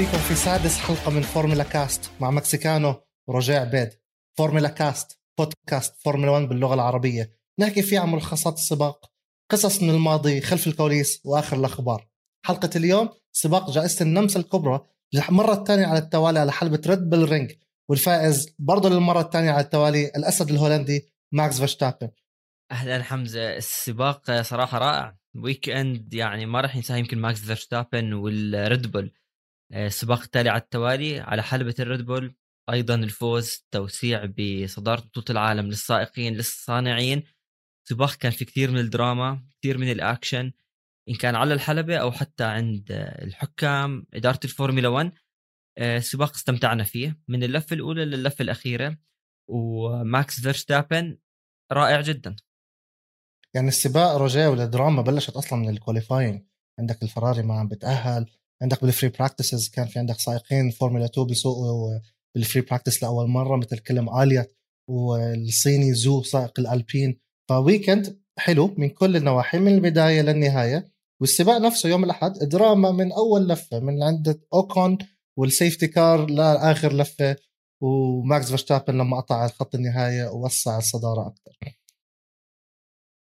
فيكم في سادس حلقة من فورمولا كاست مع مكسيكانو ورجاء عبيد. فورمولا كاست بودكاست فورمولا 1 باللغة العربية. نحكي فيه عن ملخصات السباق قصص من الماضي خلف الكواليس وآخر الأخبار. حلقة اليوم سباق جائزة النمسا الكبرى للمرة الثانية على التوالي على حلبة Red Bull Ring والفائز برضه للمرة الثانية على التوالي الأسد الهولندي ماكس فيرستابن. أهلا حمزة السباق صراحة رائع. weekend يعني ما راح ينساها يمكن ماكس فيرستابن وال Red Bull السباق التالي على التوالي على حلبة ال Red Bull أيضا الفوز توسيع بصدارة بطولة العالم للسائقين للصانعين. سباق كان في كثير من الدراما كثير من الأكشن إن كان على الحلبة أو حتى عند الحكام إدارة الفورمولا 1 سباق استمتعنا فيه من اللفه الأولى للفه الأخيرة وماكس فيرستابن رائع جدا. يعني السباق رجاء والدراما بلشت أصلا من ال qualifying عندك الفراري ما عم بتأهل. عندك بال free practices كان في عندك سائقين فورمولا 2 بيسوقوا بال free practice لأول مرة مثل كالوم ايلوت والصيني زو سائق ال Alpine. ف weekend حلو من كل النواحي من البداية للنهاية. والسباق نفسه يوم الأحد دراما من أول لفة من عند أوكون وال safety car لآخر لفة. وماكس فيرستابن لما قطع خط النهاية ووسع الصدارة أكثر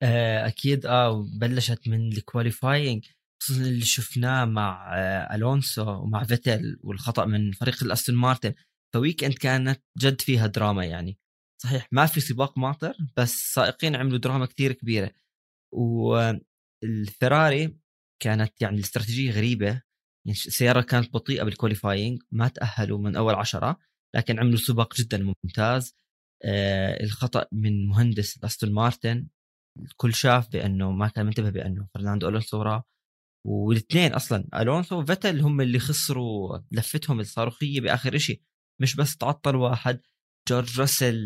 آه، أكيد آه بلشت من ال qualifying خصوصا اللي شفناه مع آه، ألونسو ومع فيتل والخطأ من فريق ال Aston Martin. ف weekend كانت جد فيها دراما يعني. صحيح ما في سباق ماطر بس السائقين عملوا دراما كثير كبيرة. والفراري كانت يعني الاستراتيجيه غريبة. يعني السيارة كانت بطيئة بال qualifying ما تأهلوا من أول عشرة لكن عملوا سباق جدا ممتاز. آه الخطأ من مهندس ال Aston Martin الكل شاف بأنه ما كان منتبه بأنه فرناندو ألونسو وراه. والاثنين أصلا ألونسو وفيتل هم اللي خسروا لفتهم الصاروخية بآخر شيء مش بس تعطل واحد جورج راسل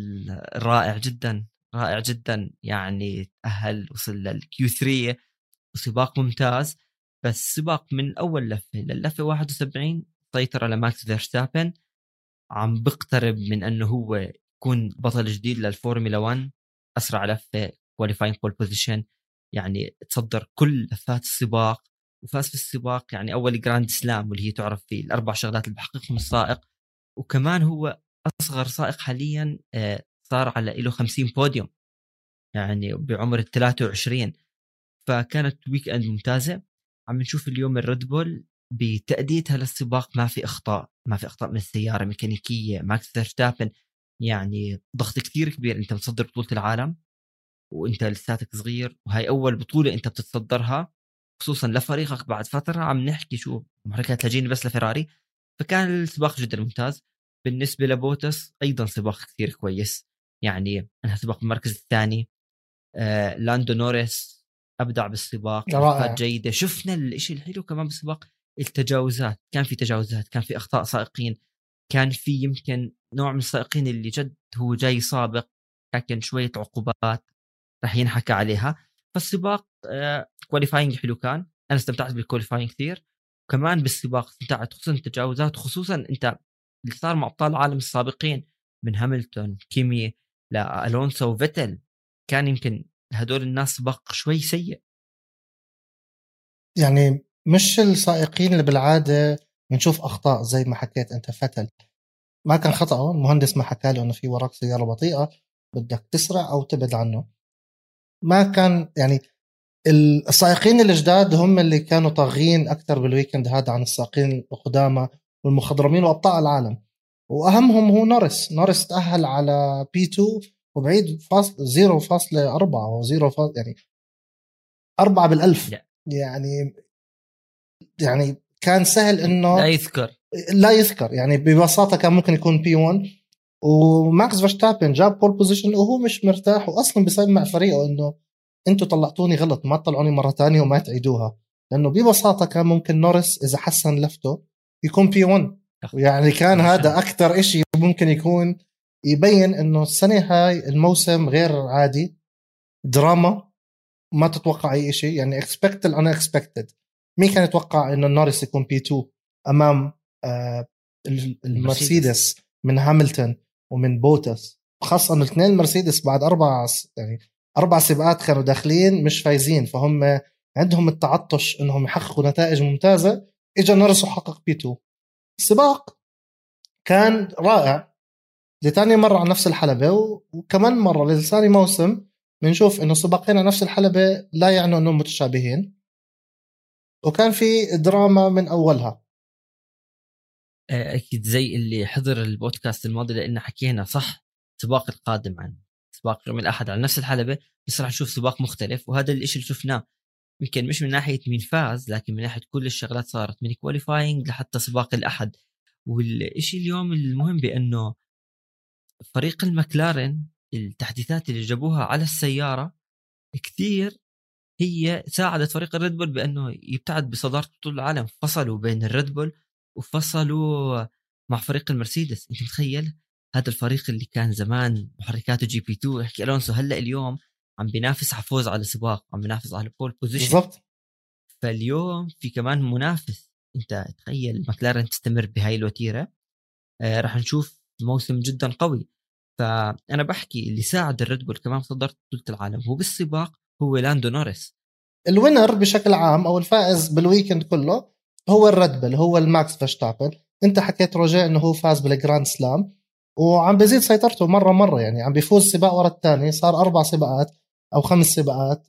رائع جدا رائع جدا. يعني تأهل وصل لل Q 3 وسباق ممتاز. بس سباق من أول لفة للفه 71 سيطر عليه ماكس فيرستابن. عم بقترب من أنه هو يكون بطل جديد للفورمولا 1 أسرع لفة qualifying pole position يعني تصدر كل لفات السباق. وفاز في السباق يعني أول grand slam واللي هي تعرف في الأربع شغلات اللي بحققهم السائق. وكمان هو أصغر سائق حاليا آه، صار على له 50 بوديوم يعني بعمر ال 23 فكانت weekend ممتازة. عم نشوف اليوم الريد بول بتأديتها للسباق ما في أخطاء ما في أخطاء من السيارة ميكانيكيه ماكس فيرستابن. يعني ضغط كثير كبير أنت متصدر بطولة العالم وأنت لساتك صغير وهي أول بطولة أنت بتتصدرها. خصوصا لفريقك بعد فترة عم نحكي شو محركات تلاجيني بس لفراري. فكان السباق جدا ممتاز. بالنسبة لبوتس أيضا سباق كثير كويس. يعني أنها سباق بالمركز الثاني. آه لاندو نوريس أبدع بالسباق. رائع. جيدة. شفنا الشيء الحلو كمان بالسباق. التجاوزات. كان في تجاوزات. كان في أخطاء سائقين. كان في يمكن نوع من السائقين اللي جد هو جاي سابق. لكن شوية عقوبات راح ينحكى عليها. فالسباق qualifying حلو كان. أنا استمتعت بال qualifying كثير. وكمان بالسباق استمتعت خصوصا التجاوزات خصوصا أنت اللي صار مع أبطال العالم السابقين من هاملتون كيمي لالونسو وفيتل كان يمكن هدول الناس سباق شوي سيء. يعني مش السائقين اللي بالعادة بنشوف أخطاء زي ما حكيت أنت فتل ما كان خطأه المهندس ما حكى له إنه في وراك سيارة بطيئة بدك تسرع أو تبعد عنه. ما كان يعني السائقين الجداد هم اللي كانوا طاغين أكثر بال weekend هذا عن السائقين القدامى والمخضرمين وابطال العالم. وأهمهم هو نورس نورس تأهل على P 2 وبعيد فاصل 0.4 أو 0 يعني 4 بالألف. يعني يعني كان سهل إنه لا يذكر. لا يذكر. يعني ببساطة كان ممكن يكون P 1 وماكس فيرستابن جاب pole position وهو مش مرتاح واصلا بيسمع فريقه إنه أنتم طلعتوني غلط ما تطلعوني مرة ثانية وما تعيدوها. لأنه ببساطة كان ممكن نورس إذا حسن لفته يكون P 1 يعني كان هذا أكثر شيء ممكن يكون يبين إنه السنة هاي الموسم غير عادي. دراما ما تتوقع أي شيء يعني expect the unexpected مين كان يتوقع إنه نورس يكون P 2 أمام آه المرسيدس من هاملتون ومن بوتس؟ خاصة إنه الاثنين مرسيدس بعد أربع يعني أربع سباقات كانوا داخلين مش فايزين فهم عندهم التعطش إنهم يحققوا نتائج ممتازة. اجى نورس وحقق بي 2 السباق كان رائع. لثاني مرة على نفس الحلبة وكمان مرة لثاني موسم بنشوف إنه سباقين على نفس الحلبة لا يعني إنهم متشابهين. وكان في دراما من أولها. أكيد زي اللي حضر البودكاست الماضي لأن حكينا صح؟ سباق القادم عن سباق يوم الأحد على نفس الحلبة بس راح نشوف سباق مختلف وهذا الشيء اللي شفناه. يمكن مش من ناحية مين فاز لكن من ناحية كل الشغلات صارت من qualifying لحتى سباق الأحد. والشيء اليوم المهم بأنه فريق المكلارن التحديثات اللي جابوها على السيارة كثير هي ساعدت فريق الريد بول بأنه يبتعد بصدارته طول العالم. فصلوا بين الريد بول وفصلوا مع فريق المرسيدس. أنت متخيل؟ هذا الفريق اللي كان زمان محركاته GP 2 يحكي ألونسو هلأ اليوم عم بينافس على فوز على سباق عم بينافس على pole position بالضبط. فاليوم في كمان منافس. أنت تخيل مكلارن تستمر بهاي الوتيرة. آه راح نشوف موسم جدا قوي. فأنا بحكي اللي ساعد الريد بول كمان صدرت بطولة العالم هو بالسباق هو لاندو نوريس. ال winner بشكل عام أو الفائز بال weekend كله هو الريد بول هو الماكس فيرستابن. أنت حكيت روجيه إنه هو فاز بال grand slam. وعم بيزيد سيطرته مرة مرة يعني عم بيفوز سباق ورا الثاني صار أربع سباقات أو خمس سباقات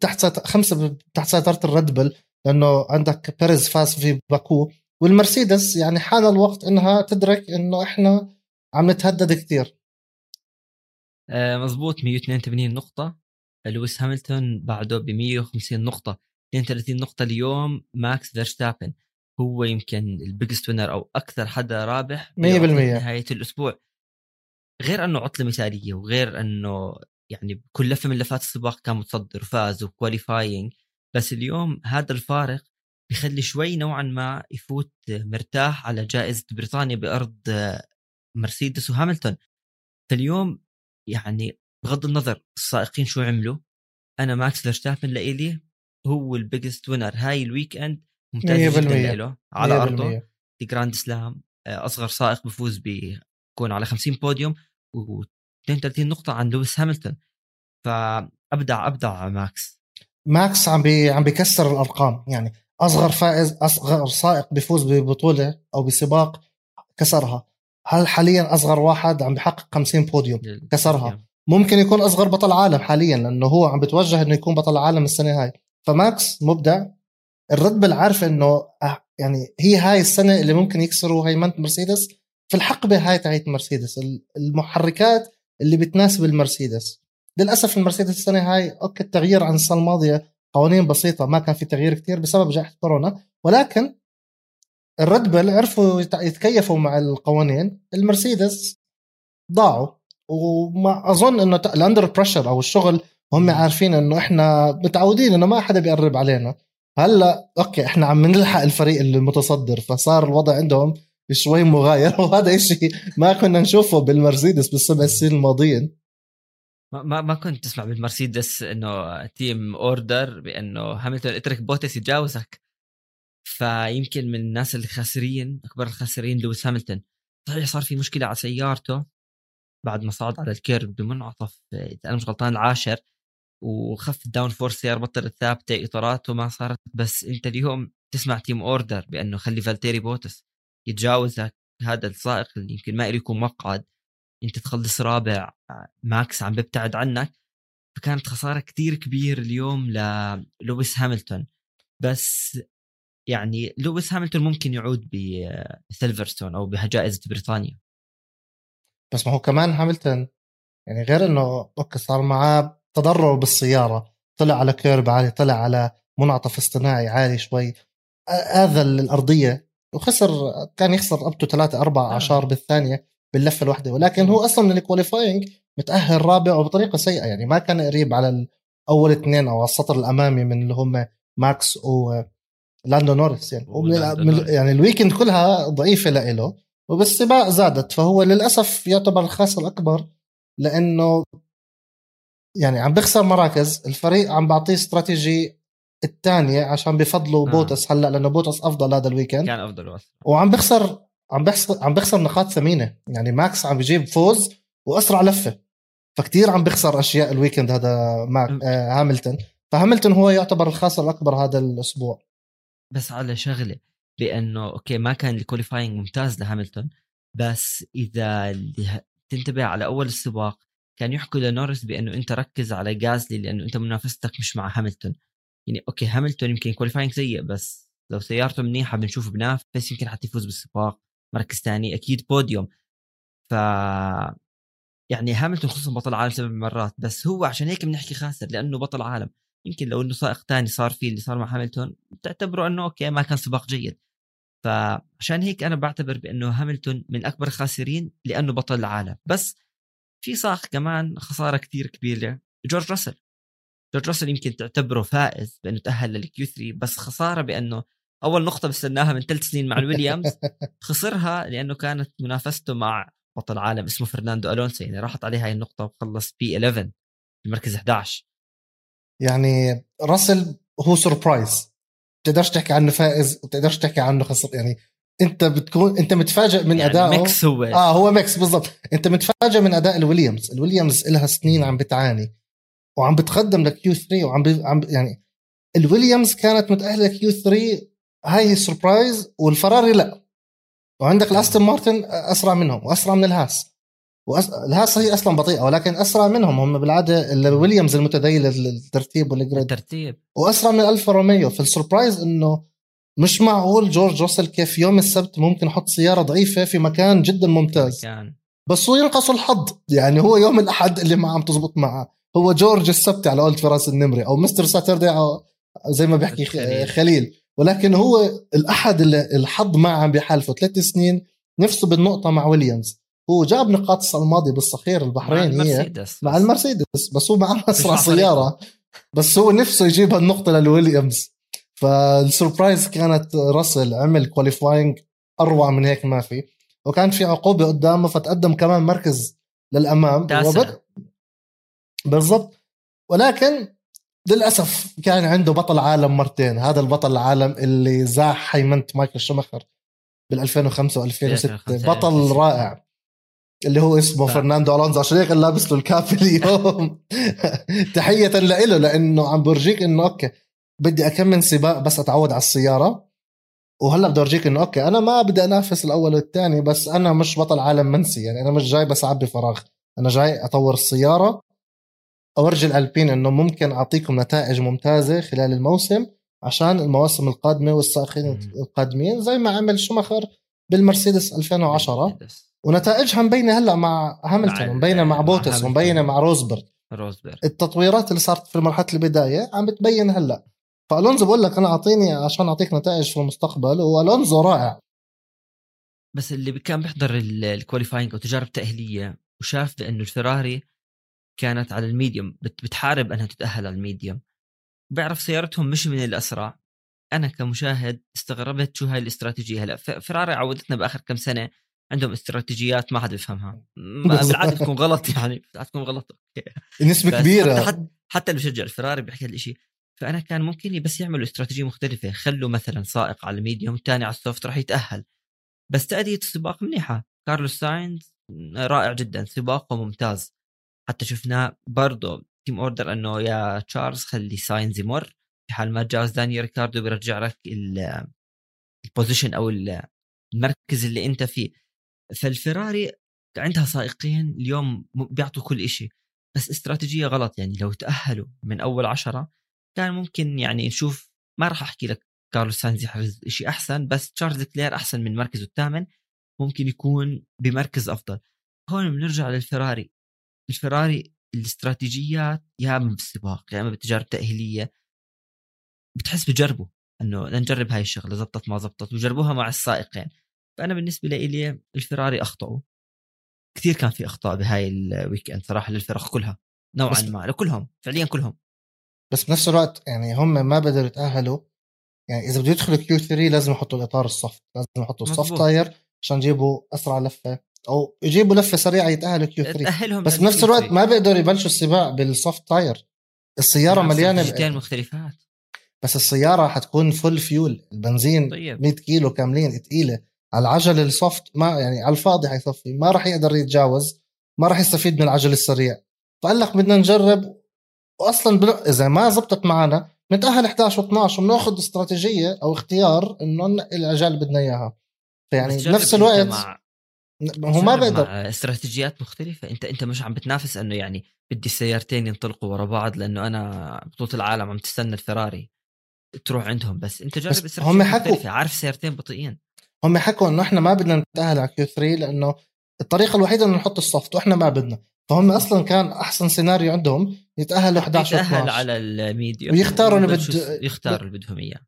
تحت خمسة تحت سيطرة الريد لأنه عندك بيريز فاز في باكو. والمرسيدس يعني حان الوقت إنها تدرك إنه إحنا عم نتهدد كثير مزبوط 182 نقطة. لويس هاملتون بعده ب 150 نقطة. 32 نقطة اليوم ماكس فيرستابن. هو يمكن ال biggest winner أو أكثر حدا رابح 100% نهاية الأسبوع. غير أنه عطلة مثالية وغير أنه يعني بكل لفة من لفات السباق كان متصدر وفاز و qualifying بس اليوم هذا الفارق بخلي شوي نوعا ما يفوت مرتاح على جائزة بريطانيا بأرض مرسيدس وهاملتون. فاليوم يعني بغض النظر السائقين شو عملوا أنا ماكس فيرستابن لإلي. هو ال biggest winner هاي ال weekend ممتاز جدا له على أرضه. grand slam. أصغر سائق بفوز بيكون على 50 بوديوم و32 نقطة عن لويس هاملتون. فأبدع أبدع ماكس. ماكس عم بي عم بيكسر الأرقام. يعني أصغر فائز أصغر سائق بيفوز ببطولة أو بسباق كسرها. هل حاليا أصغر واحد عم بحقق 50 بوديوم؟ كسرها. ممكن يكون أصغر بطل عالم حاليا لأنه هو عم بتوجه إنه يكون بطل عالم السنة هاي. فماكس مبدع. الريد بل عارف انه يعني هي هاي السنة اللي ممكن يكسروا هيمنه مرسيدس. في الحقبة هاي تاعت مرسيدس. المحركات اللي بتناسب المرسيدس. للأسف المرسيدس السنة هاي okay التغيير عن السنة الماضية قوانين بسيطة ما كان في تغيير كثير بسبب جائحة كورونا. ولكن الريد بل عرفوا يتكيفوا مع القوانين المرسيدس ضاعوا. وما أظن إنه ال under pressure أو الشغل هم عارفين إنه إحنا متعودين إنه ما حدا بيقرب علينا. هلا okay إحنا عم نلحق الفريق المتصدر فصار الوضع عندهم شوي مغاير. وهذا الشيء ما كنا نشوفه بالمرسيدس بالسبع سنين الماضيين. ما ما كنت تسمع بالمرسيدس إنه team order بأنه هاملتون اترك بوتس يتجاوزك. فيمكن من الناس اللي خاسرين أكبر الخاسرين لويس هاملتون. صحيح صار في مشكلة على سيارته بعد ما صعد على ال kerb بمنعطف إذا أنا مش غلطان العاشر. وخف ال downforce السياره بطلت ثابته إطاراته ما صارت. بس أنت اليوم تسمع team order بأنه خلي فالتيري بوتس يتجاوزك. هذا السائق اللي يمكن ما يكون مقعد. أنت تخلص رابع ماكس عم بيبتعد عنك. فكانت خسارة كثير كبير اليوم للويس هاملتون. بس يعني لويس هاملتون ممكن يعود بسيلفرستون أو بجائزة بريطانيا. بس ما هو كمان هاملتون يعني غير إنه okay صار معاه تضرر بالسيارة طلع على kerb عالي طلع على منعطف اصطناعي عالي شوي. اذى الأرضية وخسر كان يخسر up to ثلاثة أربع أعشار آه. بالثانية باللفة الواحدة. ولكن هو أصلا من ال qualifying متأهل رابع وبطريقة سيئة. يعني ما كان قريب على أول اثنين أو السطر الأمامي من اللي هم ماكس و لاندو نورس يعني من يعني ال weekend كلها ضعيفة لإله وبالسباق زادت. فهو للأسف يعتبر الخاسر الأكبر لأنه يعني عم بخسر مراكز الفريق عم بعطيه استراتيجي الثانية عشان بفضلوا آه. بوتس هلأ لأنه بوتس أفضل هذا ال weekend كان أفضل وقت. وعم بخسر عم بخسر عم بخسر نقاط ثمينة. يعني ماكس عم بيجيب فوز وأسرع لفة. فكتير عم بخسر أشياء ال weekend هذا ماك آه هاملتون. فهاملتون هو يعتبر الخاسر الأكبر هذا الأسبوع. بس على شغلة بانه okay ما كان ال qualifying ممتاز لهاملتون بس إذا تنتبه على أول السباق كان يحكوا لنورس بأنه أنت ركز على جازلي لأنه أنت منافستك مش مع هاملتون. يعني okay هاملتون يمكن qualifying سيء بس لو سيارته منيحة بنشوف بنافس يمكن حتى يفوز بالسباق. مركز ثاني أكيد بوديوم ف يعني هاملتون خصوصا بطل عالم سبع مرات بس هو عشان هيك بنحكي خاسر لأنه بطل عالم. يمكن لو إنه سائق ثاني صار فيه اللي صار مع هاملتون تعتبره إنه okay ما كان سباق جيد. فعشان هيك أنا بعتبر بأنه هاملتون من أكبر الخاسرين لأنه بطل العالم. بس في صراحة كمان خسارة كثير كبيرة جورج راسل. جورج راسل يمكن تعتبره فائز بأنه تأهل لل Q3 بس خسارة بأنه أول نقطة بستناها من ثلاث سنين مع الويليامز خسرها لأنه كانت منافسته مع بطل عالم اسمه فرناندو ألونسو يعني راحت عليه هاي النقطة وخلص P11 المركز 11 يعني راسل هو surprise. تقدرش تحكي عنه فائز وتقدرش تحكي عنه خسر يعني انت بتكون انت متفاجئ من يعني ادائه mix هو. آه هو mix بالضبط. انت متفاجئ من أداء الويليامز. الويليامز لها سنين عم بتعاني وعم بتقدم ل Q3 وعم بي... عم يعني الويليامز كانت متأهلة ل Q3 هاي هي surprise والفراري لا. وعندك الأستون مارتن أسرع منهم وأسرع من الهاس. وأس... الهاس هي أصلا بطيئة ولكن أسرع منهم. هم بالعادة الويليامز المتذيلين للترتيب وال grid الترتيب. وأسرع من ألفا روميو. فال surprise إنه مش معقول جورج راسل كيف يوم السبت ممكن يحط سيارة ضعيفة في مكان جدا ممتاز. كان بس هو ينقص الحظ. يعني هو يوم الأحد اللي ما عم تزبط معه. هو جورج السبت على أولد فراس النمري أو Mister Saturday أو زي ما بيحكي خليل. خليل. ولكن هو الأحد اللي الحظ ما عم بيحالفه ثلاث سنين نفسه بالنقطة مع ويليامز. هو جاب نقاط السنة الماضية بالصخير مع البحرين هي. المرسيدس. مع المرسيدس. بس هو معاه اسرع مع فريقه. سيارة. بس هو نفسه يجيب هالنقطة للويليامز. فال surprise كانت راسل عمل qualifying أروع من هيك ما في. وكان في عقوبة قدامه فتقدم كمان مركز للأمام. تاسع. بالضبط. ولكن للأسف كان عنده بطل عالم مرتين. هذا البطل العالم اللي زاح هيمنة مايكل شوماخر بال 2005 و 2006 2005 بطل رائع. اللي هو اسمه ف- فرناندو ألونزو عشان هيك لابس له ال cap اليوم. تحية له لأنه عم برجيك إنه okay. بدي أكمل سباق بس أتعود على السيارة وهلأ بدي أورجيك إنه okay أنا ما بدي أنافس الأول والثاني بس أنا مش بطل عالم منسي يعني أنا مش جاي بس أعبي فراغ أنا جاي أطور السيارة أورجي الألبين إنه ممكن أعطيكم نتائج ممتازة خلال الموسم عشان المواسم القادمة والسائقين. القادمين زي ما عمل شوماخر بالمرسيدس 2010 المرسيدس. ونتائجها مبينة هلأ مع هاملتون ومبينه مع بوتس. ومبينه مع روزبرغ روزبرغ التطويرات اللي صارت في مرحله البداية عم بتبين هلأ فألونزو بقول لك أنا أعطيني عشان أعطيك نتائج في المستقبل وألونزو رائع. بس اللي كان بيحضر ال- ال qualifying أو تجارب تأهيلية وشاف بانه الفراري كانت على ال medium بت- بتحارب إنها تتأهل على ال medium. بيعرف سيارتهم مش من الأسرع. أنا كمشاهد استغربت شو هاي الاستراتيجية هلا. فراري عودتنا بآخر كم سنة عندهم استراتيجيات ما حدا بيفهمها بالعاده بتكون غلط يعني. بالعاده تكون غلط. okay. نسبه كبيرة. حتى, حتى, حتى اللي بشجع الفراري بيحكي هالشيء فأنا كان ممكن بس يعملوا استراتيجية مختلفة خلوا مثلا سائق على ال medium الثاني على ال soft راح يتأهل. بس تأدية السباق منيحة. كارلوس ساينز رائع جدا سباقه ممتاز. حتى شفناه برضه team order إنه يا تشارلز خلي ساينز يمر. في حال ما تجاوز داني ريكاردو بيرجع لك ال- ال position أو ال- المركز اللي أنت فيه. فالفراري عندها سائقين اليوم بيعطوا كل إشي. بس استراتيجية غلط يعني لو تأهلوا من أول عشرة كان ممكن يعني نشوف ما راح أحكي لك كارلوس ساينز يحرز شيء أحسن بس تشارلز لوكلير أحسن من مركزه الثامن ممكن يكون بمركز أفضل. هون بنرجع للفراري. الفراري الاستراتيجيات يا أما بالسباق يا أما بالتجارب التأهيلية. بتحس بجربوا إنه نجرب هاي الشغلة زبطت ما زبطت وجربوها مع السائقين. فأنا بالنسبة لي الفراري اخطاوا كثير كان في أخطاء بهاي ال weekend صراحة للفرق كلها نوعا ما لكلهم فعليا كلهم. بس بنفس الوقت يعني هم ما بقدروا يتأهلوا. يعني إذا بده يدخلوا Q 3 لازم يحطوا الإطار ال soft لازم يحطوا مظبوط. tire عشان يجيبوا أسرع لفة أو يجيبوا لفة سريعة يتأهلوا Q 3 تأهلهم بس بنفس الوقت ما بيقدروا يبلشوا السباق بال soft tire السيارة مليانة استراتيجيتين مختلفات. بس السيارة حتكون full fuel البنزين طيب. 100 كيلو كاملين ثقيله على العجل ال soft ما يعني على الفاضي حيصفي. ما راح يقدر يتجاوز. ما راح يستفيد من العجل السريع. فقال لك بدنا نجرب واصلا بل... إذا ما زبطت معنا نتاهل 11 و12 وبناخذ استراتيجية أو اختيار إنه ننقي العجال اللي بدنا إياها. فيعني بنفس الوقت مع هو ما بقدر استراتيجيات مختلفة. انت أنت مش عم بتنافس إنه يعني بدي السيارتين ينطلقوا ورا بعض لأنه أنا بطولة العالم عم تستنى الفراري تروح عندهم. بس أنت جرب بس هم حكوا عارف سيارتين بطيئين. هم حكوا إنه إحنا ما بدنا نتاهل على Q 3 لأنه الطريقة الوحيدة إنه نحط ال soft وإحنا ما بدنا. فهم أصلا كان أحسن سيناريو عندهم يتاهلوا 11 يتأهل على ال medium ويختاروا اللي بد يختاروا اللي بدهم إياه.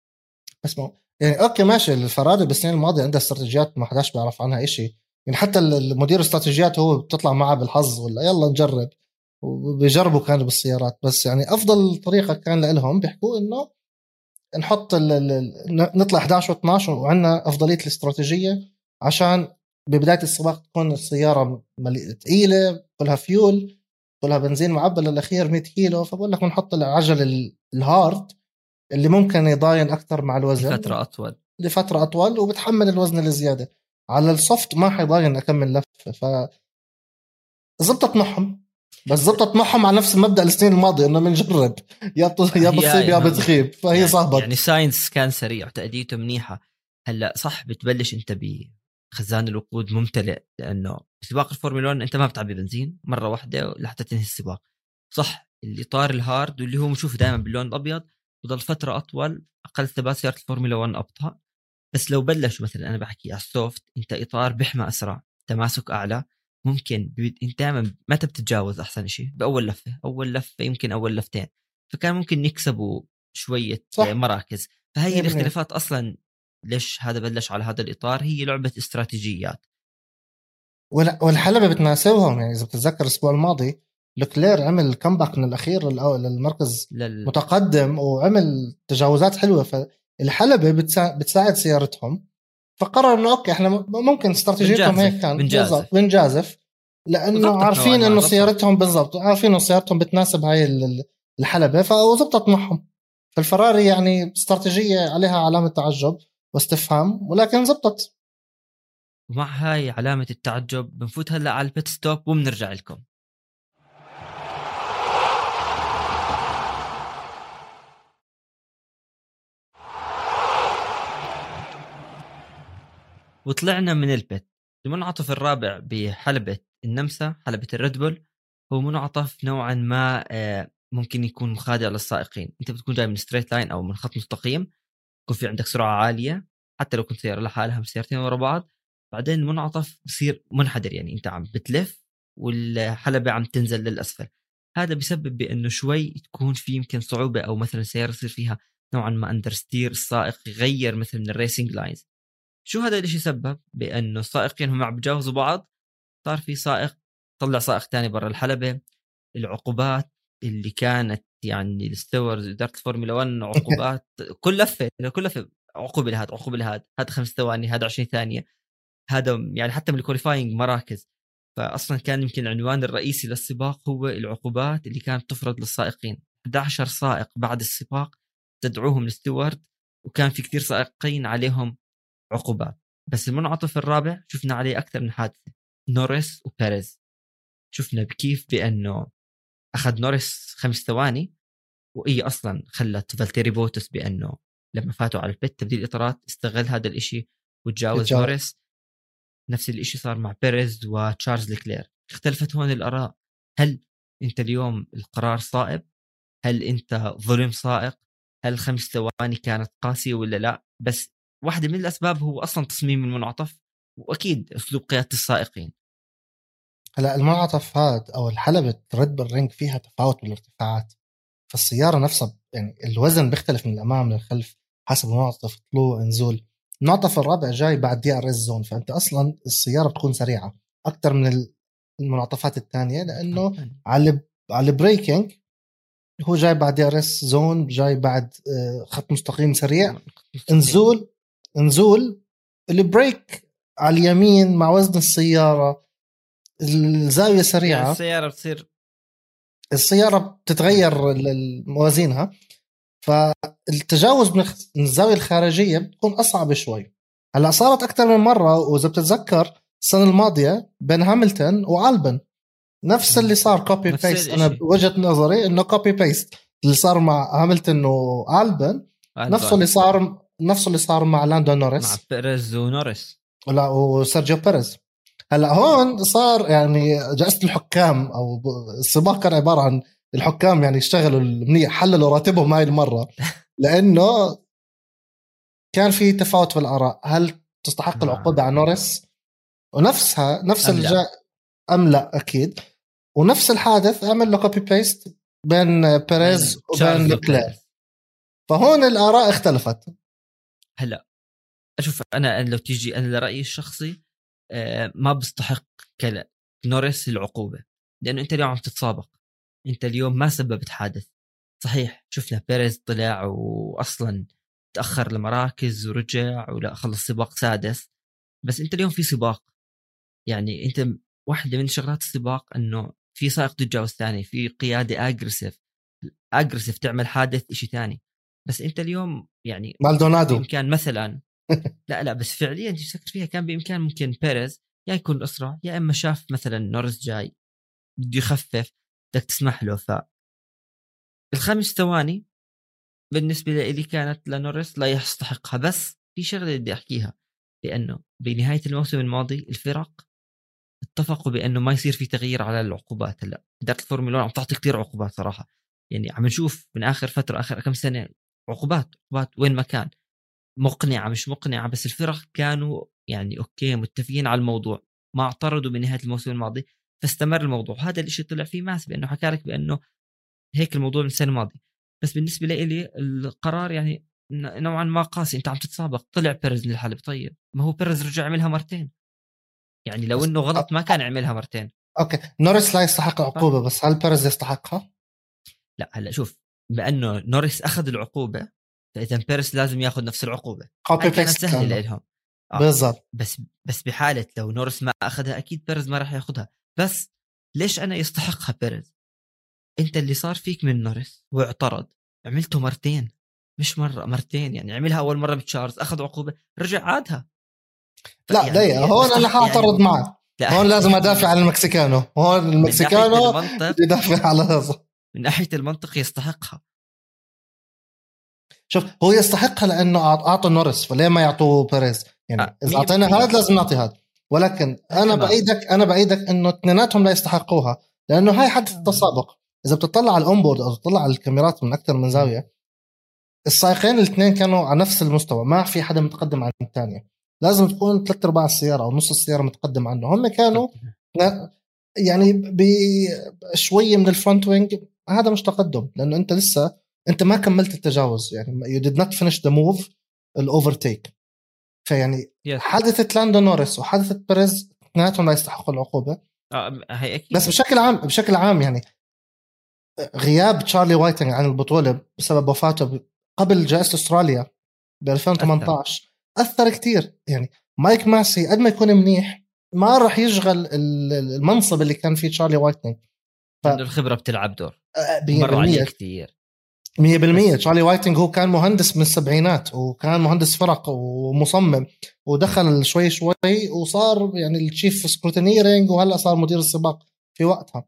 بس مو يعني okay ماشي. الفراري بالسنين الماضية عندها استراتيجيات ما حداش بيعرف عنها شيء يعني حتى المدير الاستراتيجيات هو بتطلع معه بالحظ ولا يلا نجرب. وبيجربوا كانوا بالسيارات. بس يعني أفضل طريقة كان لهم بيحكوا إنه نحط ال ال نطلع 11 و12 وعندنا أفضلية الاستراتيجية عشان ببداية السباق تكون السيارة ثقيله كلها فيول كلها بنزين معبى للأخير 100 كيلو فبقول لك بنحط العجل ال hard اللي ممكن يضاين أكثر مع الوزن. لفترة أطول. لفترة أطول وبتحمل الوزن الزياده على ال soft ما حيضاين اكمل لفة ف زبطت معهم بس زبطت معهم على نفس المبدا السنين الماضية إنه بنجرب يا يا بتصيب يا بتخيب. فهي يعني صابت يعني ساينس كان سريع وتاديته منيحة. هلأ صح بتبلش أنت بخزان الوقود ممتلئ لأنه سباق الفورمولا 1 أنت ما بتعبي بنزين مرة واحدة لحتى تنهي السباق. صح الاطار ال hard واللي هو بنشوفه دائما باللون الأبيض بضل فترة أطول أقل ثبات سيارة الفورمولا 1 أبطأ. بس لو بلشوا مثلا أنا بحكي على ال soft أنت إطار بيحمى أسرع تماسك أعلى ممكن أنت دائما متى بتتجاوز أحسن شيء بأول لفة أول لفة يمكن أول لفتين فكان ممكن يكسبوا شوية صح. مراكز. فهي الاختلافات أصلا ليش هذا بلش على هذا الإطار؟ هي لعبة استراتيجيات. والحلبة بتناسبهم يعني إذا بتتذكر الأسبوع الماضي لوكلير عمل comeback من الأخير للمركز لل... متقدم وعمل تجاوزات حلوة فالحلبة بتساعد سيارتهم. فقرر إنه okay إحنا ممكن استراتيجيتهم هيك كان. بنجازف. بنجازف. لأنه عارفين إنه سيارتهم بالضبط عارفين إنه سيارتهم بتناسب هاي الحلبة فزبطت معهم. فالفراري يعني استراتيجية عليها علامة تعجب. واستفهام ولكن زبطت. ومع هاي علامة التعجب؟ بنفوت هلا على البيت ستوب وبنرجع لكم. وطلعنا من ال pit. المنعطف الرابع بحلبة النمسا حلبة الريد بول هو منعطف نوعا ما آه، ممكن يكون خادع للسائقين. أنت بتكون جاي من straight line أو من خط مستقيم. يكون في عندك سرعة عالية حتى لو كنت سيارة لحالها سيارتين ورا بعض بعدين المنعطف بصير منحدر يعني أنت عم بتلف والحلبة عم تنزل للأسفل. هذا بسبب بأنه شوي تكون في يمكن صعوبة أو مثلا سيارة يصير فيها نوعا ما understeer السائق يغير مثل من ال racing lines شو هذا الشيء سبب؟ بأنه السائقين هم عم بيتجاوزوا بعض صار في سائق طلع سائق ثاني برا الحلبة العقوبات اللي كانت يعني ال stewards اداره الفورمولا 1 عقوبات كل لفة كل لفة عقوبه لهذا عقوبه لهذا هذا خمس ثواني هذا 20 ثانية هذا يعني حتى من ال qualifying مراكز. فاصلا كان يمكن العنوان الرئيسي للسباق هو العقوبات اللي كانت تفرض للسائقين. 11 سائق بعد السباق استدعوهم ال stewards وكان في كثير سائقين عليهم عقوبات. بس المنعطف الرابع شفنا عليه أكثر من حادثة نوريس وبيريز. شفنا كيف بأنه أخذ نوريس خمس ثواني وهي أصلا خلت فالتيري بوتس بأنه لما فاتوا على ال pit تبديل الإطارات استغل هذا الإشي وتجاوز نوريس نفس الإشي صار مع بيريز وتشارلز لكلير. اختلفت هون الآراء. هل أنت اليوم القرار صائب؟ هل أنت ظلم سائق هل خمس ثواني كانت قاسية ولا لا؟ بس واحدة من الأسباب هو أصلا تصميم المنعطف وأكيد أسلوب قيادة السائقين. هلا المنعطف هاد أو الحلبة ريد بول رينج فيها تفاوت بالارتفاعات. فالسيارة نفسها يعني الوزن بيختلف من الأمام للخلف حسب المنعطف طلوع نزول. المنعطف الرابع جاي بعد DRS zone فأنت أصلا السيارة بتكون سريعة أكثر من المنعطفات الثانية لأنه على على ال braking هو جاي بعد DRS zone جاي بعد آه، خط مستقيم سريع. نزول نزول ال brake على اليمين مع وزن السيارة. الزاوية سريعة. يعني السيارة بتصير السيارة بتتغير موازينها فالتجاوز من الزاوية الخارجية بتكون أصعب شوي. هلأ صارت أكثر من مرة وإذا بتتذكر السنة الماضية بين هاملتون وألبن نفس اللي صار copy paste أنا بوجهة نظري إنه copy paste اللي صار مع هاملتون وألبن نفسه اللي صار نفسه اللي صار مع لاندو نوريس. مع بيريز ونوريس. لا وسيرجيو بيريز. هلا هون صار يعني جائزة الحكام أو السباق كان عبارة عن الحكام يعني اشتغلوا منيح حللوا راتبهم هاي المرة. لأنه كان في تفاوت في الآراء. هل تستحق العقوبة على نورس ونفسها نفس أم لا. الجا أم لا أكيد. ونفس الحادث عمل له copy paste بين بيريز وبين لوكلير. فهون الآراء اختلفت. هلا أشوف أنا لو تيجي أنا لرأيي الشخصي ما بستحق كلا نوريس العقوبة لأنه أنت اليوم عم تتسابق أنت اليوم ما سببت حادث. صحيح شفنا بيريز طلع واصلا تأخر لمراكز ورجع ولا خلص سباق سادس بس أنت اليوم في سباق. يعني أنت واحدة من شغلات السباق إنه في سائق تتجاوز ثاني في قيادة aggressive aggressive تعمل حادث شيء ثاني. بس أنت اليوم يعني مالدونادو. بإمكان مثلا لا لا بس فعليا انت تفكر فيها؟ كان بإمكان ممكن بيريز يا يكون اسرع يا إما شاف مثلا نورس جاي بده يخفف بدك تسمح له. ف الخمس ثواني بالنسبة لي كانت لنورس لا يستحقها بس في شغلة بدي أحكيها لأنه بنهاية الموسم الماضي الفرق اتفقوا بأنه ما يصير في تغيير على العقوبات هلأ. اداره الفورمولا 1 عم تعطي كثير عقوبات صراحة. يعني عم نشوف من آخر فترة آخر كم سنة عقوبات عقوبات وين ما كان. مقنعة مش مقنعة بس الفرق كانوا يعني okay متفقين على الموضوع ما اعترضوا بنهاية الموسم الماضي فاستمر الموضوع. هذا الشيء طلع فيه ماسي بأنه حكى لك بأنه هيك الموضوع من السنة الماضية. بس بالنسبة لي القرار يعني نوعا ما قاسي أنت عم تتسابق. طلع بيرز من الحلبة. طيب ما هو بيرز رجع عملها مرتين. يعني لو إنه غلط ما كان عملها مرتين. okay نورس لا يستحق العقوبه بس هل بيريز يستحقها؟ لا هلأ شوف بأنه نوريس أخذ العقوبة فاذا بيرس لازم ياخذ نفس العقوبة. copy paste سهلة. لهم آه. بالضبط. بس بس بحالة لو نورس ما أخذها أكيد بيرز ما راح ياخذها. بس ليش أنا يستحقها بيرز أنت اللي صار فيك من نورس واعترض. عملته مرتين. مش مرة مرتين يعني. عملها أول مرة بتشارلز. أخذ عقوبة. رجع عادها. لا يعني دقيقه هون أنا مستحق- حاعترض يعني- معك. لا. هون لازم أدافع عن المكسيكانو. هون المكسيكانو أدافع على هذا. من ناحية المنطق يستحقها. شوف هو يستحقها لأنه أعطوا نورس فليه ما يعطوه بيريز؟ يعني آه، إذا أعطينا. هذا لازم نعطي هذا. ولكن أنا. بايدك أنا بايدك إنه اثنيناتهم لا يستحقوها لأنه هاي حدث التسابق. إذا بتطلع على ال onboard أو تطلع على الكاميرات من أكثر من زاوية السائقين الاثنين كانوا على نفس المستوى ما في حدا متقدم عن الثانية. لازم تكون ثلاث أرباع السيارة أو نص السيارة متقدم عنه. هم كانوا يعني بشويه من ال front wing هذا مش تقدم لأنه أنت لسه أنت ما كملت التجاوز يعني you did not finish the move ال overtake فيعني Yes. حادثة لاندو نوريس وحادثة بيريز اثنيناتهم لا يستحقوا العقوبة. آه هي أكيد. بس بشكل عام بشكل عام يعني غياب تشارلي وايتنج عن البطولة بسبب وفاته قبل جائزة أستراليا ب 2018 أثر كثير يعني مايك ماسي قد ما يكون منيح ما راح يشغل ال- المنصب اللي كان فيه تشارلي وايتنج ف- الخبرة بتلعب دور. مر عليه 100% كثير 100% تشارلي وايتنج هو كان مهندس من السبعينات وكان مهندس فرق ومصمم ودخل شوي شوي وصار يعني ال chief scrutineering وهلأ صار مدير السباق في وقتها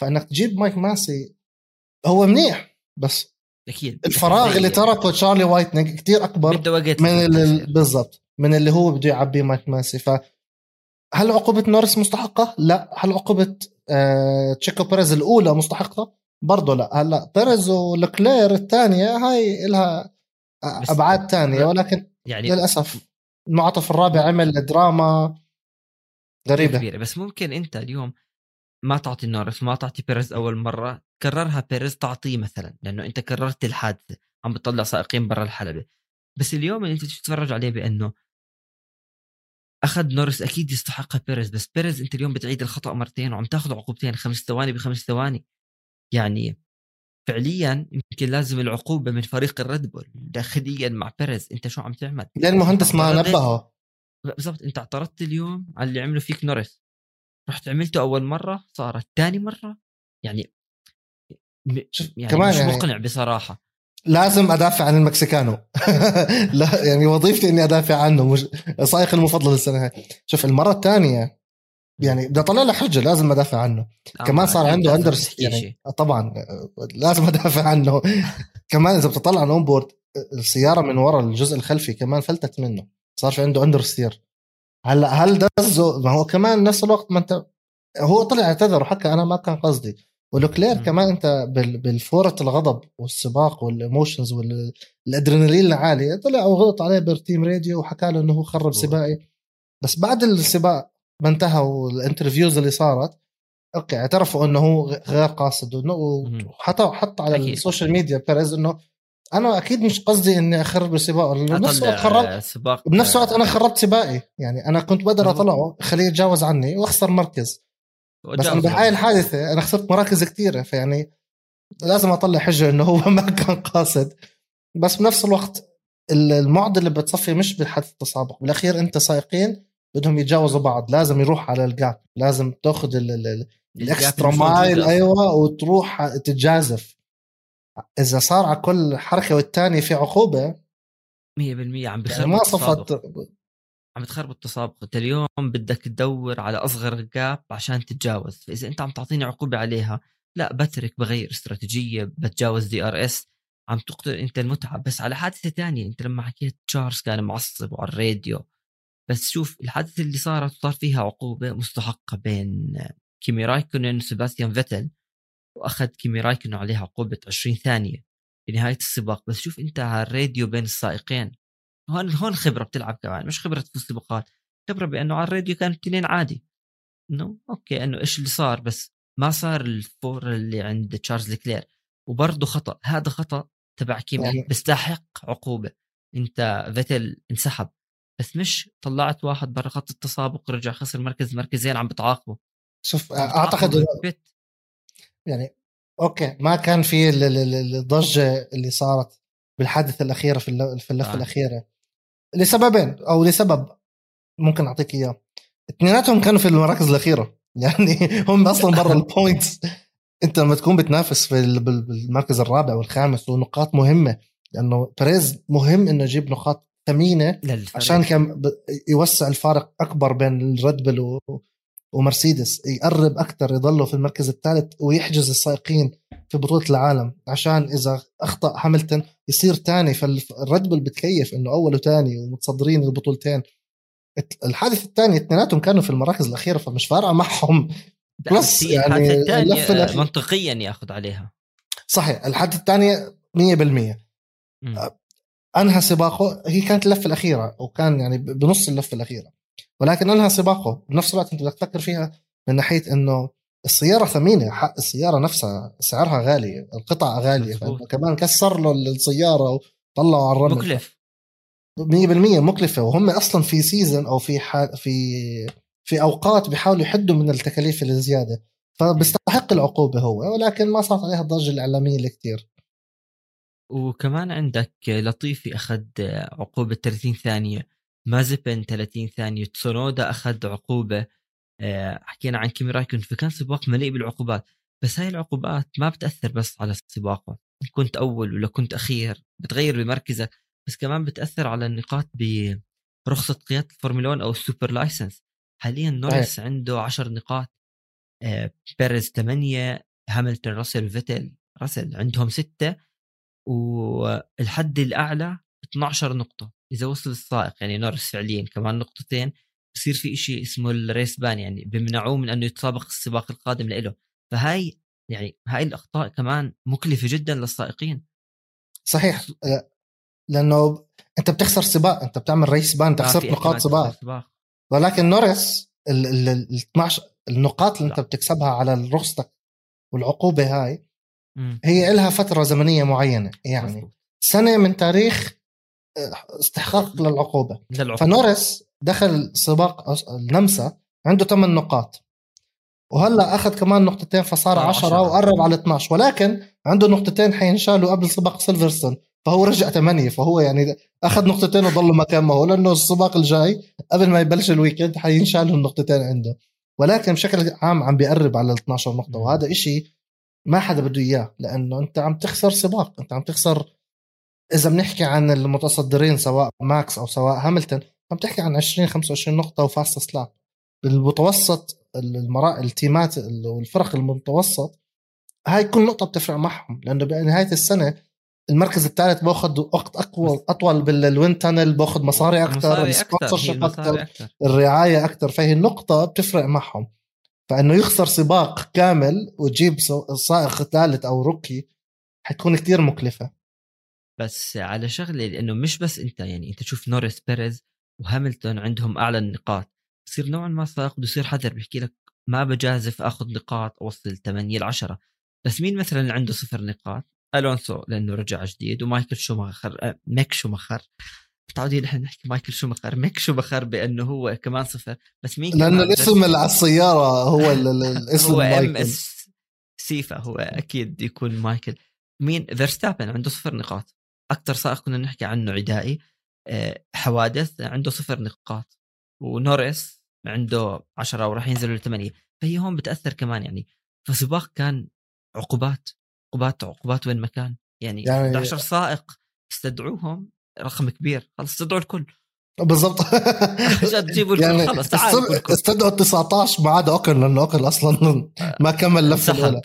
فإنك تجيب مايك ماسي هو منيح بس أكيد الفراغ اللي تركه تشارلي وايتنج كتير أكبر بده وقت من. بالضبط من اللي هو بده يعبيه مايك ماسي ف هل عقوبة نورس مستحقة؟ لا، هل عقوبة آه تشيكو بيريز الأولى مستحقة؟ برضه لا، هلا بيريز ولكلير الثانية هاي لها أبعاد ثانية ولكن يعني للأسف المنعطف الرابع عمل دراما غريبة. كبيرة. بس ممكن أنت اليوم ما تعطي نورس ما تعطي بيريز أول مرة كررها بيريز تعطيه مثلا لأنه أنت كررت الحادثة عم بتطلع سائقين برا الحلبة. بس اليوم اللي أنت تتفرج عليه بأنه أخذ نورس أكيد يستحقها بيريز بس بيريز أنت اليوم بتعيد الخطأ مرتين وعم تاخذ عقوبتين خمس ثواني بخمس ثواني. يعني فعليا يمكن لازم العقوبة من فريق ال Red Bull داخليا مع بيريز أنت شو عم تعمل؟ ليه المهندس ما؟ نبهه بالضبط أنت اعترضت اليوم على اللي عمله فيك نورس رحت عملته أول مرة صارت ثاني مرة. يعني يعني كمان مش يعني- مقنع بصراحة. لازم أدافع عن المكسيكانو. لا يعني وظيفتي إني أدافع عنه مش سائق المفضل السنة هاي. شوف المرة الثانية يعني بدي اطلع له حجة لازم أدافع عنه. آه، كمان صار عنده under يعني شيء. طبعا لازم أدافع عنه. كمان إذا بتطلع على ال onboard السيارة من ورا الجزء الخلفي كمان فلتت منه. صار في عنده understeer هلأ هل دزه ما هو كمان نفس الوقت ما انت هو طلع اعتذر وحكى أنا ما كان قصدي. ولوكلير. كمان أنت بال- بالفورة الغضب والسباق وال emotions والادرينالين العاليه طلع وغلط عليه بال team radio وحكى له إنه هو خرب. سباقي. بس بعد السباق ما انتهى وال interviews اللي صارت okay اعترفوا إنه هو غير قاصد مم. وحتى حط على أكيد. ال social media بيريز إنه أنا أكيد مش قصدي إني أخرب السباق بنفس الوقت خربت سباق بنفس الوقت أنا خربت سباقي يعني أنا كنت بقدر. أطلعه خليه يتجاوز عني وأخسر مركز بس. بهاي الحادثة أنا خسرت مراكز كثيره فيعني لازم أطلع حجة إنه هو ما كان قاصد بس بنفس الوقت ال- المعضلة اللي بتصفي مش بحادثه التسابق بالأخير أنت سائقين بدهم يتجاوزوا بعض لازم يروح على ال gap لازم تاخذ ال extra mile. أيوه وتروح تتجازف. إذا صار على كل حركة والتانية في عقوبة 100% عم يعني بخرب ما صفت عم تخرب التسابق أنت اليوم بدك تدور على أصغر gap عشان تتجاوز. فإذا أنت عم تعطيني عقوبة عليها لا بترك بغير استراتيجية بتجاوز DRS عم تقتل أنت المتعة. بس على حادثة تانية أنت لما حكيت تشارلز كان معصب وعلى الراديو. بس شوف الحادثة اللي صارت صار فيها عقوبة مستحقة بين كيمي رايكونن وسيباستيان فيتل وأخذ كيمي رايكونن عليها عقوبة 20 ثانية في نهاية السباق. بس شوف أنت على الراديو بين السائقين هون هون خبرة بتلعب كمان مش خبرة في السباقات خبرة بأنه على الراديو كانوا الاثنين عادي. إنه okay إنه إيش اللي صار؟ بس ما صار الفور اللي عند تشارلز لكلير وبرضه خطأ هذا خطأ تبع كيمي بيستحق عقوبة. أنت فيتل انسحب. بس مش طلعت واحد برا خط التسابق ورجع خسر مركز مركزين عم بتعاقبه شوف أعتقد. يعني okay ما كان في ال- ال- ال- الضجة اللي صارت بالحادثة الأخيرة في الل- في اللفة آه. الأخيرة. لسببين أو لسبب ممكن أعطيك إياه. اثنيناتهم كانوا في المراكز الأخيرة. يعني هم أصلا برا ال points أنت لما تكون بتنافس في ال- بال- بالمركز الرابع والخامس ونقاط مهمة لأنه بيريز مهم إنه يجيب نقاط ثمينة للفريق. عشان كان ب- يوسع الفارق أكبر بين الريد بل و- ومرسيدس يقرب أكثر يضلوا في المركز الثالث ويحجز السائقين في بطولة العالم عشان إذا أخطأ هاملتون يصير ثاني فالريد بل بتكيف إنه اول وثاني ومتصدرين البطولتين الحادث الثاني اثنيناتهم كانوا في المراكز الأخيرة فمش فارقة معهم بس يعني الأخيرة. منطقيا ياخذ عليها صحيح الحادث الثانية 100% مم. أنهى سباقه هي كانت اللفة الأخيرة وكان يعني بنص اللفة الأخيرة. ولكن أنهى سباقه بنفس الوقت أنت بدك تفكر فيها من ناحية إنه السيارة ثمينة حق السيارة نفسها سعرها غالي القطع غالية كمان كسر له السيارة وطلعوا على الرمل. مكلف. 100% مكلفة وهم أصلا في سيزون أو في ح... في في أوقات بيحاولوا يحدوا من التكاليف الزيادة. فبيستحق العقوبة هو ولكن ما صارت عليها الضجة الإعلامية اللي كتير وكمان عندك لطيفي أخذ عقوبة 30 ثانية مازيبن 30 ثانية تسونودا أخذ عقوبة آه، حكينا عن كيمي رايكون فكان سباق مليء بالعقوبات. بس هاي العقوبات ما بتأثر بس على سباقه كنت أول ولا كنت أخير بتغير بمركزك بس كمان بتأثر على النقاط برخصه قيادة الفورمولا 1 أو ال super licence. حاليا نوريس عنده 10 نقاط آه، بيريز 8 هاملتون راسل فيتل راسل عندهم ستة. والحد الأعلى 12 نقطة إذا وصل السائق يعني نورس فعليا كمان نقطتين بصير في إشي اسمه الريس بان يعني بيمنعوه من أنه يتسابق السباق القادم لإله فهاي يعني هاي الأخطاء كمان مكلفة جدا للسائقين صحيح آه، لأنه أنت بتخسر سباق أنت بتعمل ريس بان انت خسرت نقاط سباق سباق ولكن نورس ال ال- ال 12 النقاط اللي. أنت بتكسبها على رخصتك والعقوبة هاي. هي لها فترة زمنية معينة يعني. سنة من تاريخ آه، استحقاق للعقوبة للعقوبة. فنوريس دخل سباق النمسا عنده 8 نقاط وهلأ أخذ كمان نقطتين فصار صار 10 عشرة. وقرب على 12 ولكن عنده نقطتين حينشالوا قبل سباق سيلفرستون فهو رجع 8 فهو يعني أخذ نقطتين وضل مكان ما هو لأنه السباق الجاي قبل ما يبلش ال weekend حينشالوا النقطتين عنده ولكن بشكل عام عم بيقرب على ال 12 نقطه. وهذا إشي ما حدا بده إياه لأنه أنت عم تخسر سباق. أنت عم تخسر إذا بنحكي عن المتصدرين سواء ماكس أو سواء هاملتون عم تحكي عن 20 25 نقطة و fastest lap بالمتوسط المرا... ال team ات والفرق المتوسط هاي كل نقطة بتفرق معهم لأنه بنهاية السنة المركز الثالث بأخذ وقت أطول اطول بال wind tunnel بأخذ مصاري أكثر ال sponsorship أكثر الرعاية أكثر فهي النقطة بتفرق معهم. فإنه يخسر سباق كامل وتجيب سائق ثالث أو rookie حتكون كتير مكلفة. بس على شغله لأنه مش بس أنت يعني أنت تشوف نوريس بيريز وهاملتون عندهم أعلى النقاط. بصير نوعا ما سائق بده يصير حذر بيحكي لك ما بجازف أخذ نقاط أوصل 8 ل 10 بس مين مثلا عنده صفر نقاط؟ ألونسو لأنه رجع جديد ومايكل شوماخر آه، ميك شوماخر. متعودين إحنا نحكي مايكل شوماخر. ميك شوماخر بأنه هو كمان صفر. بس مين لأنه الاسم اللي على السياره هو الاسم هو MSC ف هو أكيد يكون مايكل. مين؟ فيرستابن عنده صفر نقاط. أكثر سائق كنا نحكي عنه عدائي. آه، حوادث عنده صفر نقاط. ونوريس عنده 10 وراح ينزلوا لثمانية فهي هون بتأثر كمان يعني. فسباق كان عقوبات. عقوبات عقوبات وين ما كان. يعني, يعني 11 سائق استدعوهم رقم كبير خلص استدعوا الكل. بالضبط. عشان تجيبوا الكل يعني خلص تعالوا استدعوا 19 ما عدا أوكون لأنه أوكون أصلا ما كمل لفه الأولى.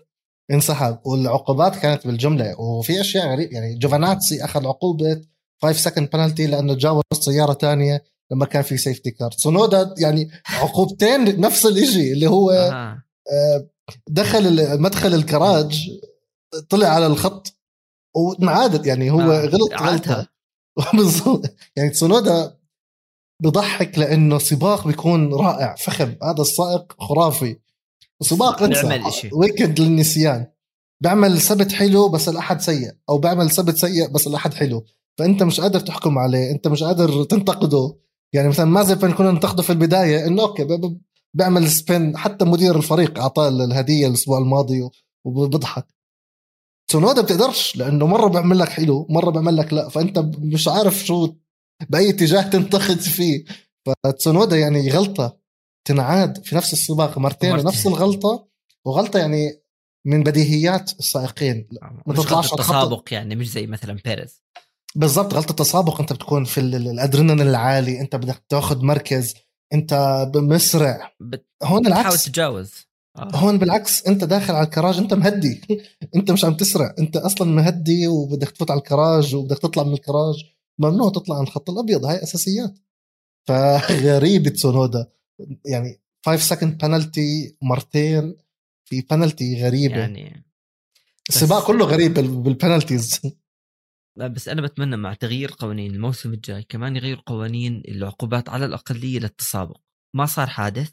انسحب. والعقوبات كانت بالجملة. وفي أشياء غريبة يعني جوفينازي أخذ عقوبة 5 second penalty لأنه تجاوز سيارة ثانية لما كان في safety car تسونودا يعني عقوبتين نفس الشيء اللي هو آه. دخل مدخل الكراج طلع على الخط وانعادت يعني هو آه. غلط غلطة. يعني تسونودا بضحك لأنه سباق بيكون رائع فخم. هذا السائق خرافي. سباق انسى weekend للنسيان. بيعمل سبت حلو بس الأحد سيء أو بيعمل سبت سيء بس الأحد حلو. فأنت مش قادر تحكم عليه أنت مش قادر تنتقده. يعني مثلا مازيبن كنا ننتقده في البداية إنه okay بيعمل سبين. حتى مدير الفريق أعطاه الهدية الأسبوع الماضي وبضحك. تسونودا بتقدرش لأنه مرة بيعمل لك حلو مرة بيعمل لك لا فأنت مش عارف شو بأي اتجاه تنتقد فيه. فتسونودا يعني غلطة تنعاد في نفس السباق مرتين نفس الغلطة وغلطة يعني من بديهيات السائقين. ما تطلعش التسابق يعني مش زي مثلا بيريز. بالضبط غلطة تسابق أنت بتكون في الأدرينالين العالي أنت بدك تاخذ مركز أنت مسرع بت... هون العكس. تحاول تتجاوز. آه. هون بالعكس انت داخل على الكراج انت مهدي. انت مش عم تسرع انت أصلا مهدي وبدك تفوت على الكراج وبدك تطلع من الكراج. ممنوع تطلع عن الخط الأبيض هاي أساسيات. فغريب تسونودا يعني 5 second penalty مرتين في بنالتي غريبة. يعني السباق كله غريب بال penalties بس أنا بتمنى مع تغيير قوانين الموسم الجاي كمان يغير قوانين العقوبات على الأقل للتسابق. ما صار حادث.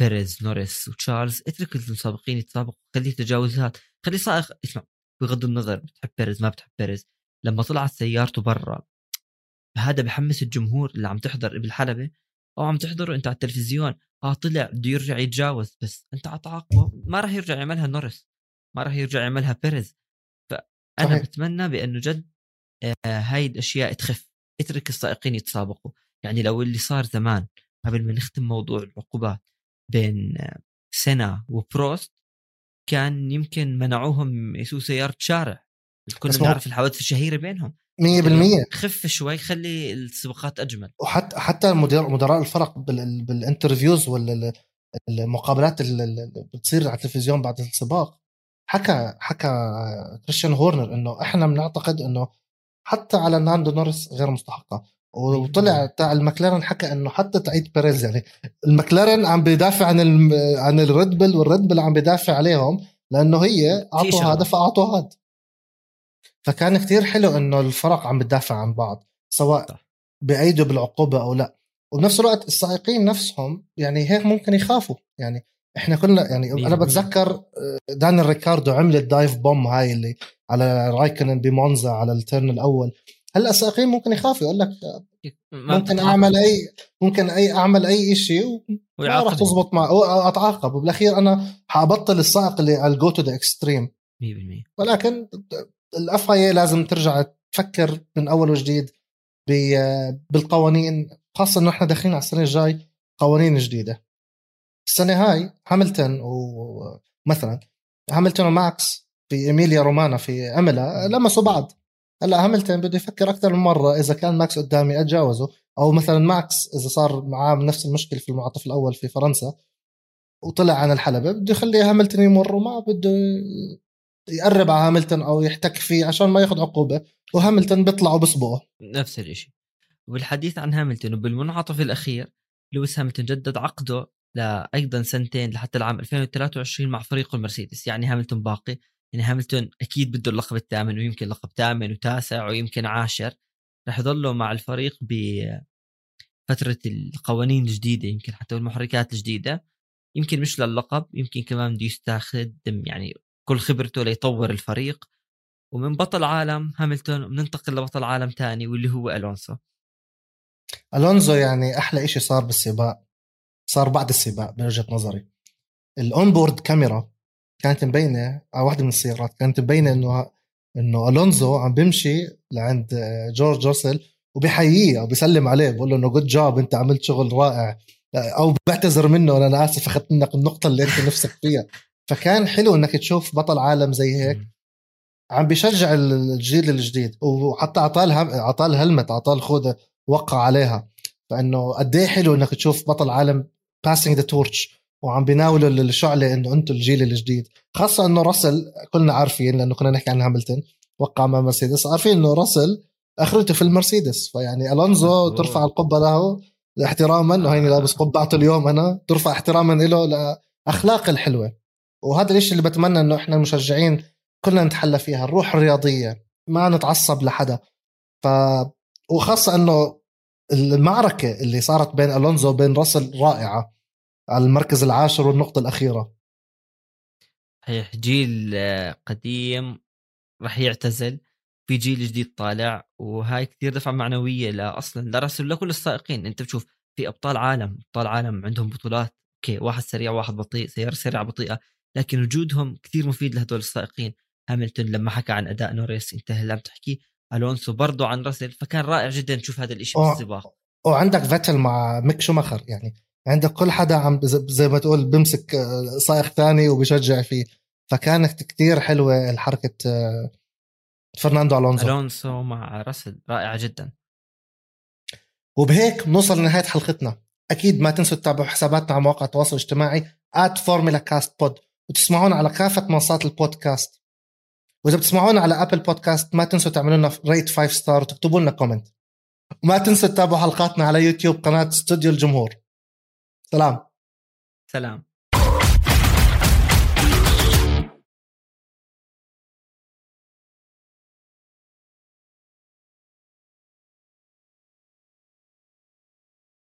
بيريز نوريس وتشارلز. اترك المسابقين يتسابقوا؟ خليه تجاوزات خلي سائق اسمع بغض النظر بتحب بيريز ما بتحب بيريز. لما طلعت سيارته برا هذا بحمس الجمهور اللي عم تحضر بالحلبة أو عم تحضره أنت على التلفزيون. آه طلع بده يرجع يتجاوز بس أنت عاقبته ما راح يرجع يعملها نوريس ما راح يرجع يعملها بيريز. فأنا صحيح. بتمنى بأنه جد آه هاي الأشياء تخف. اترك السائقين يتسابقوا. يعني لو اللي صار زمان قبل ما نختم موضوع العقوبات بين سنا وبروست كان يمكن منعوهم يسوقوا سيارة شارع. كنا بنعرف الحوادث الشهيرة بينهم. 100% خف شوي خلي السباقات أجمل. وحتى حتى مدراء مدراء الفرق بال interviews ولا المقابلات اللي بتصير على التلفزيون بعد السباق. حكى حكى كريستيان هورنر إنه إحنا بنعتقد إنه حتى على لاندو نوريس غير مستحقة. وطلع تاع المكلارن حكى إنه حتى تاعت بيريز يعني المكلارن عم بيدافع عن عن الريد بل والريد بل عم بيدافع عليهم لأنه هي أعطوا هذا فاعطوا هذا فكان كتير حلو إنه الفرق عم بتدافع عن بعض سواء بايدوا بالعقوبة أو لا. وبنفس الوقت السائقين نفسهم يعني هيك ممكن يخافوا. يعني إحنا كنا يعني أنا بتذكر آه، دانيال ريكاردو عمل ال dive bomb هاي اللي على رايكنن بمونزا على ال turn الأول. هلا السائقين ممكن يخافوا؟ يقول لك ممكن أعمل اي ممكن اي أعمل أي شيء وما راح تزبط مع أتعاقب. وبالأخير أنا حأبطل السائق اللي على ال go to the extreme 100% ولكن ال FIA لازم ترجع تفكر من أول وجديد بالقوانين خاصة انه إحنا داخلين على السنة الجاي قوانين جديدة. السنة هاي هاملتون ومثلا هاملتون وماكس في إيميليا رومانا في إيمولا لمسوا بعض. هلا هاملتون بده يفكر أكثر من مرة إذا كان ماكس قدامي أتجاوزه أو مثلا ماكس إذا صار معاه نفس المشكلة في المنعطف الأول في فرنسا وطلع عن الحلبة بده يخلي هاملتون يمر وما بده يقرب على هاملتون أو يحتك فيه عشان ما ياخذ عقوبة وهاملتون بيطلع وبسبقه. نفس الشيء وبالحديث عن هاملتون وبالمنعطف الأخير لويس هاملتون جدد عقده لايضا سنتين لحتى العام 2023 مع فريقه المرسيدس يعني هاملتون باقي. يعني هاملتون أكيد بده اللقب الثامن ويمكن لقب ثامن وتاسع ويمكن عاشر. رح يضلوا مع الفريق بفترة القوانين الجديدة يمكن حتى المحركات الجديدة. يمكن مش للقب يمكن كمان بده يستخدم يعني كل خبرته ليطور الفريق. ومن بطل عالم هاملتون بننتقل لبطل عالم تاني واللي هو ألونسو. الونزو يعني أحلى إشي صار بالسباق صار بعد السباق بوجهه نظري. ال onboard camera كانت مبينة على واحدة من السيارات كانت مبينة إنه إنه ألونزو عم بيمشي لعند جورج راسل وبيحييه أو بيسلم عليه بقول له إنه good job أنت عملت شغل رائع أو بعتذر منه أنا آسف أخذت منك النقطة اللي أنت نفسك فيها. فكان حلو إنك تشوف بطل عالم زي هيك. عم بيشجع الجيل الجديد وحتى أعطاه أعطاه ال helmet أعطاه الخوذة وقع عليها. فإنه قد إيه حلو إنك تشوف بطل عالم passing the torch وعم بيناولوا الشعلة إنه أنتم الجيل الجديد. خاصة إنه راسل كلنا عارفين لأنه كنا نحكي عن هاملتون وقع مع مرسيدس. عارفين إنه راسل أخرته في المرسيدس. فيعني ألونزو ترفع القبة له احتراما وهيني لابس قبعته اليوم أنا ترفع احتراما له لأخلاق الحلوة. وهذا الشيء اللي بتمنى إنه إحنا المشجعين كلنا نتحلى فيها الروح الرياضية ما نتعصب لحدا. ف وخاصة إنه المعركة اللي صارت بين ألونزو وبين راسل رائعة. على المركز العاشر والنقطة الأخيرة. صحيح جيل قديم راح يعتزل في جيل جديد طالع وهاي كثير دفعة معنوية لا أصلا لراسل لكل السائقين. أنت بتشوف في أبطال عالم أبطال عالم عندهم بطولات okay واحد سريع واحد بطيء سيارة سريعة بطيئة لكن وجودهم كثير مفيد لهدول السائقين. هاملتون لما حكى عن أداء نوريس انت هلا عم تحكي ألونسو برضه عن راسل فكان رائع جدا تشوف هذا الشيء في السباق. وعندك فيتل مع ميك شوماخر يعني عندك كل حدا عم زي ما تقول بمسك آه، سائق ثاني وبشجع فيه. فكانت كتير حلوة الحركة آه، فرناندو الونسو الونسو مع راسل. رائعه جدا. وبهيك بنوصل لنهاية حلقتنا. أكيد ما تنسوا تتابعوا حساباتنا على مواقع التواصل الاجتماعي فورمولا كاست بود وتسمعونا على كافة منصات البودكاست. وإذا بتسمعونا على ابل بودكاست ما تنسوا تعملوا لنا rate 5 star وتكتبوا لنا comment وما تنسوا تتابعوا حلقاتنا على يوتيوب قناة استوديو الجمهور. سلام. سلام.